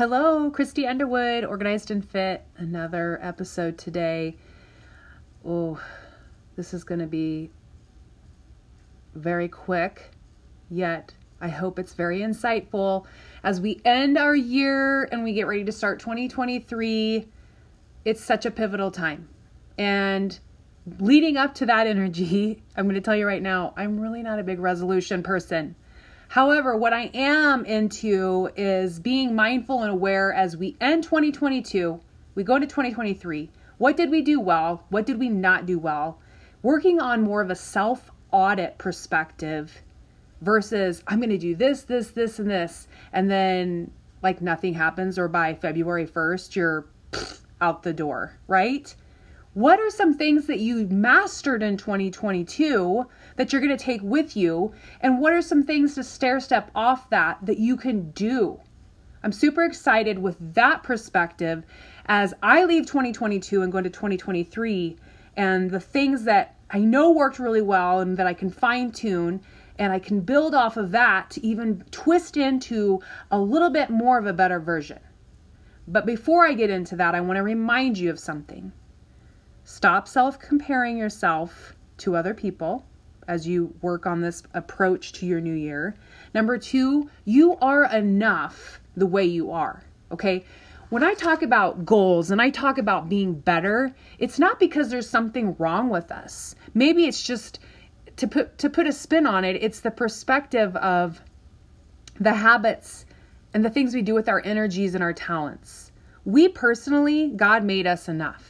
Hello, Christy Underwood, Organized and Fit. Another episode today. Oh, this is going to be very quick, yet I hope it's very insightful. As we end our year and we get ready to start 2023, it's such a pivotal time. And leading up to that energy, I'm going to tell you right now, I'm really not a big resolution person. However, what I am into is being mindful and aware as we end 2022, we go into 2023. What did we do well? What did we not do well? Working on more of a self audit perspective versus I'm going to do this, this, this, and this. And then like nothing happens, or by February 1st, you're out the door, right? What are some things that you mastered in 2022 that you're going to take with you? And what are some things to stair step off that that you can do? I'm super excited with that perspective as I leave 2022 and go into 2023 and the things that I know worked really well and that I can fine tune and I can build off of that to even twist into a little bit more of a better version. But before I get into that, I want to remind you of something. Stop self comparing yourself to other people as you work on this approach to your new year. Number two, you are enough the way you are. Okay. When I talk about goals and I talk about being better, it's not because there's something wrong with us. Maybe it's just to put to put a spin on it, it's the perspective of the habits and the things we do with our energies and our talents. We personally, God made us enough.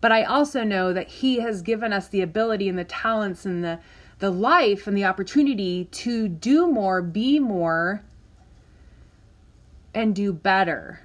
But I also know that He has given us the ability and the talents and the, the life and the opportunity to do more, be more, and do better.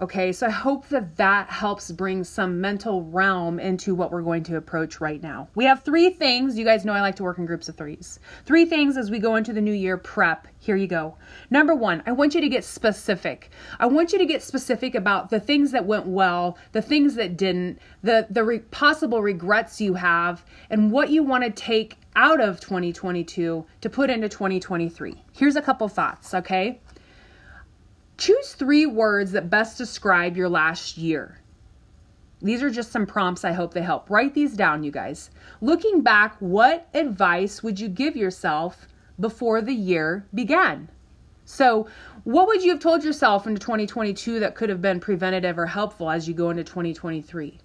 Okay, so I hope that that helps bring some mental realm into what we're going to approach right now. We have three things. You guys know I like to work in groups of threes. Three things as we go into the new year prep. Here you go. Number one, I want you to get specific. I want you to get specific about the things that went well, the things that didn't, the the re- possible regrets you have, and what you want to take out of 2022 to put into 2023. Here's a couple thoughts. Okay. Choose three words that best describe your last year. These are just some prompts. I hope they help. Write these down, you guys. Looking back, what advice would you give yourself before the year began? So, what would you have told yourself into 2022 that could have been preventative or helpful as you go into 2023?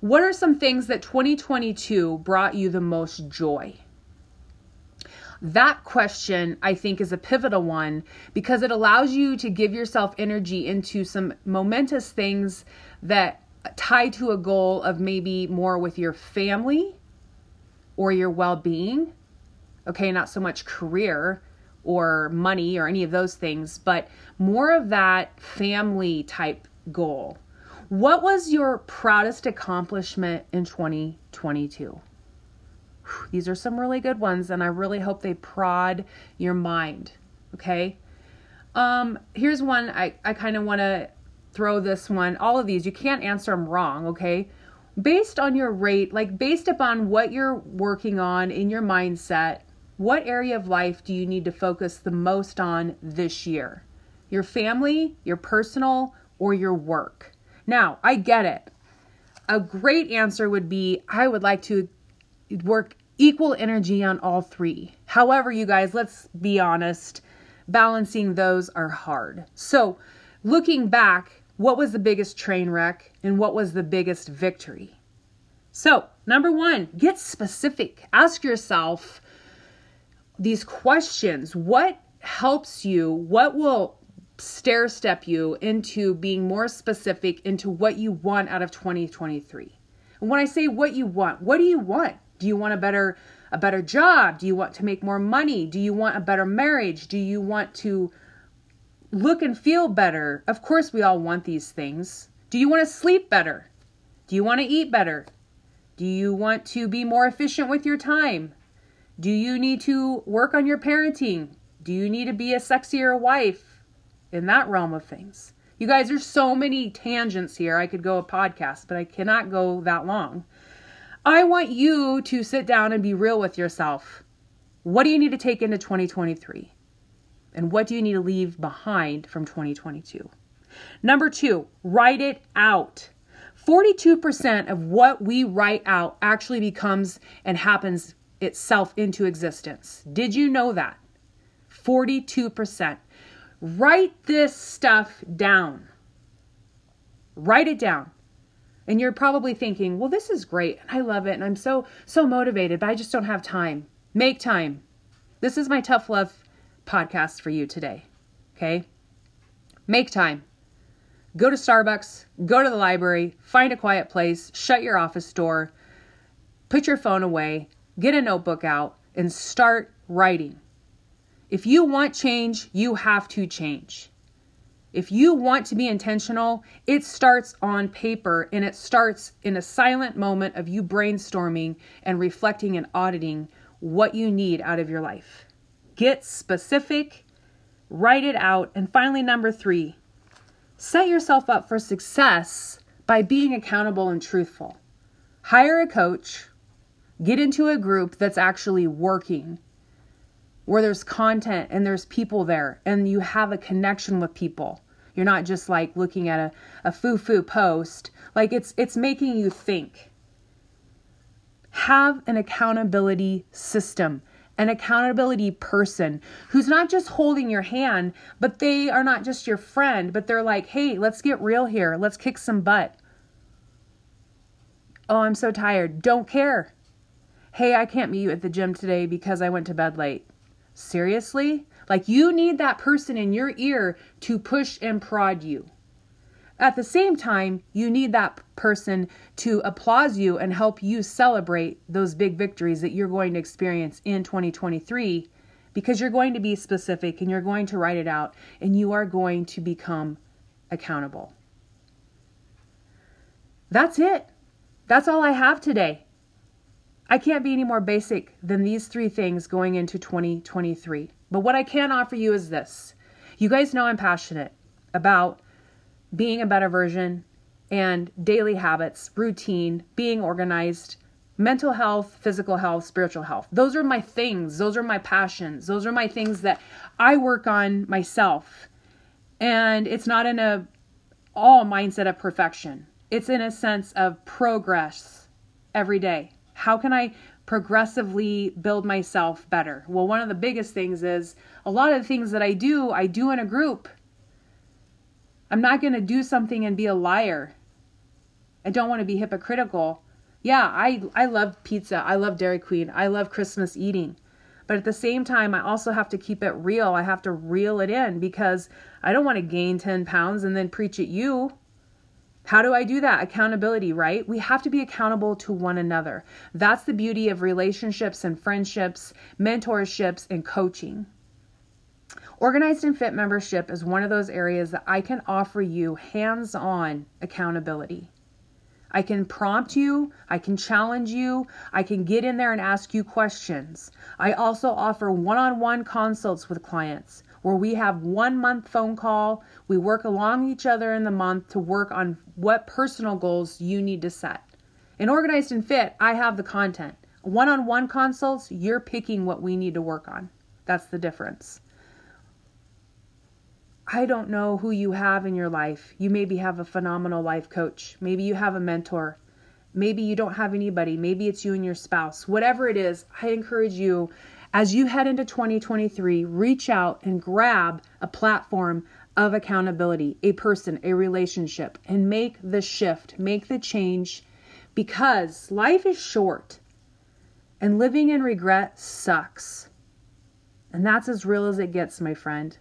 What are some things that 2022 brought you the most joy? That question, I think, is a pivotal one because it allows you to give yourself energy into some momentous things that tie to a goal of maybe more with your family or your well being. Okay, not so much career or money or any of those things, but more of that family type goal. What was your proudest accomplishment in 2022? These are some really good ones, and I really hope they prod your mind. Okay. Um, here's one I, I kind of want to throw this one. All of these, you can't answer them wrong. Okay. Based on your rate, like based upon what you're working on in your mindset, what area of life do you need to focus the most on this year? Your family, your personal, or your work? Now, I get it. A great answer would be I would like to work equal energy on all three. However, you guys, let's be honest, balancing those are hard. So, looking back, what was the biggest train wreck and what was the biggest victory? So, number one, get specific. Ask yourself these questions. What helps you? What will stair step you into being more specific into what you want out of 2023? And when I say what you want, what do you want? Do you want a better a better job? Do you want to make more money? Do you want a better marriage? Do you want to look and feel better? Of course we all want these things. Do you want to sleep better? Do you want to eat better? Do you want to be more efficient with your time? Do you need to work on your parenting? Do you need to be a sexier wife? In that realm of things. You guys, there's so many tangents here. I could go a podcast, but I cannot go that long. I want you to sit down and be real with yourself. What do you need to take into 2023? And what do you need to leave behind from 2022? Number two, write it out. 42% of what we write out actually becomes and happens itself into existence. Did you know that? 42%. Write this stuff down. Write it down. And you're probably thinking, well, this is great. And I love it. And I'm so, so motivated, but I just don't have time. Make time. This is my tough love podcast for you today. Okay? Make time. Go to Starbucks, go to the library, find a quiet place, shut your office door, put your phone away, get a notebook out, and start writing. If you want change, you have to change. If you want to be intentional, it starts on paper and it starts in a silent moment of you brainstorming and reflecting and auditing what you need out of your life. Get specific, write it out, and finally, number three, set yourself up for success by being accountable and truthful. Hire a coach, get into a group that's actually working where there's content and there's people there and you have a connection with people. You're not just like looking at a, a foo-foo post. Like it's it's making you think. Have an accountability system, an accountability person who's not just holding your hand, but they are not just your friend, but they're like, hey, let's get real here. Let's kick some butt. Oh, I'm so tired. Don't care. Hey, I can't meet you at the gym today because I went to bed late. Seriously? Like you need that person in your ear to push and prod you. At the same time, you need that person to applaud you and help you celebrate those big victories that you're going to experience in 2023 because you're going to be specific and you're going to write it out and you are going to become accountable. That's it. That's all I have today. I can't be any more basic than these three things going into 2023. But what I can offer you is this. You guys know I'm passionate about being a better version and daily habits, routine, being organized, mental health, physical health, spiritual health. Those are my things. Those are my passions. Those are my things that I work on myself. And it's not in a all mindset of perfection. It's in a sense of progress every day. How can I progressively build myself better? Well, one of the biggest things is a lot of the things that I do, I do in a group. I'm not going to do something and be a liar. I don't want to be hypocritical. Yeah, I I love pizza. I love Dairy Queen. I love Christmas eating. But at the same time, I also have to keep it real. I have to reel it in because I don't want to gain 10 pounds and then preach at you. How do I do that? Accountability, right? We have to be accountable to one another. That's the beauty of relationships and friendships, mentorships, and coaching. Organized and Fit membership is one of those areas that I can offer you hands on accountability. I can prompt you, I can challenge you, I can get in there and ask you questions. I also offer one on one consults with clients where we have one month phone call. We work along each other in the month to work on what personal goals you need to set. In Organized and Fit, I have the content. One on one consults, you're picking what we need to work on. That's the difference. I don't know who you have in your life. You maybe have a phenomenal life coach. Maybe you have a mentor. Maybe you don't have anybody. Maybe it's you and your spouse. Whatever it is, I encourage you as you head into 2023, reach out and grab a platform of accountability, a person, a relationship, and make the shift, make the change because life is short and living in regret sucks. And that's as real as it gets, my friend.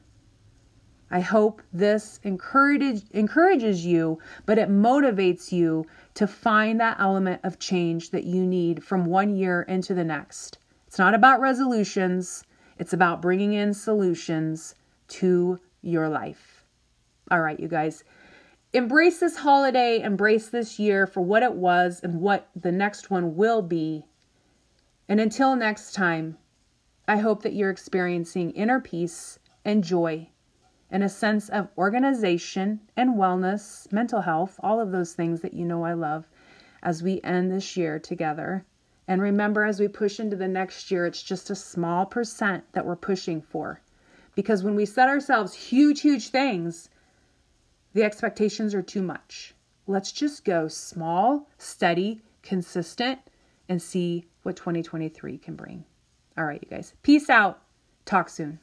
I hope this encourage, encourages you, but it motivates you to find that element of change that you need from one year into the next. It's not about resolutions, it's about bringing in solutions to your life. All right, you guys. Embrace this holiday, embrace this year for what it was and what the next one will be. And until next time, I hope that you're experiencing inner peace and joy and a sense of organization and wellness, mental health, all of those things that you know I love as we end this year together. And remember, as we push into the next year, it's just a small percent that we're pushing for Because when we set ourselves huge, huge things, the expectations are too much. Let's just go small, steady, consistent, and see what 2023 can bring. All right, you guys. Peace out. Talk soon.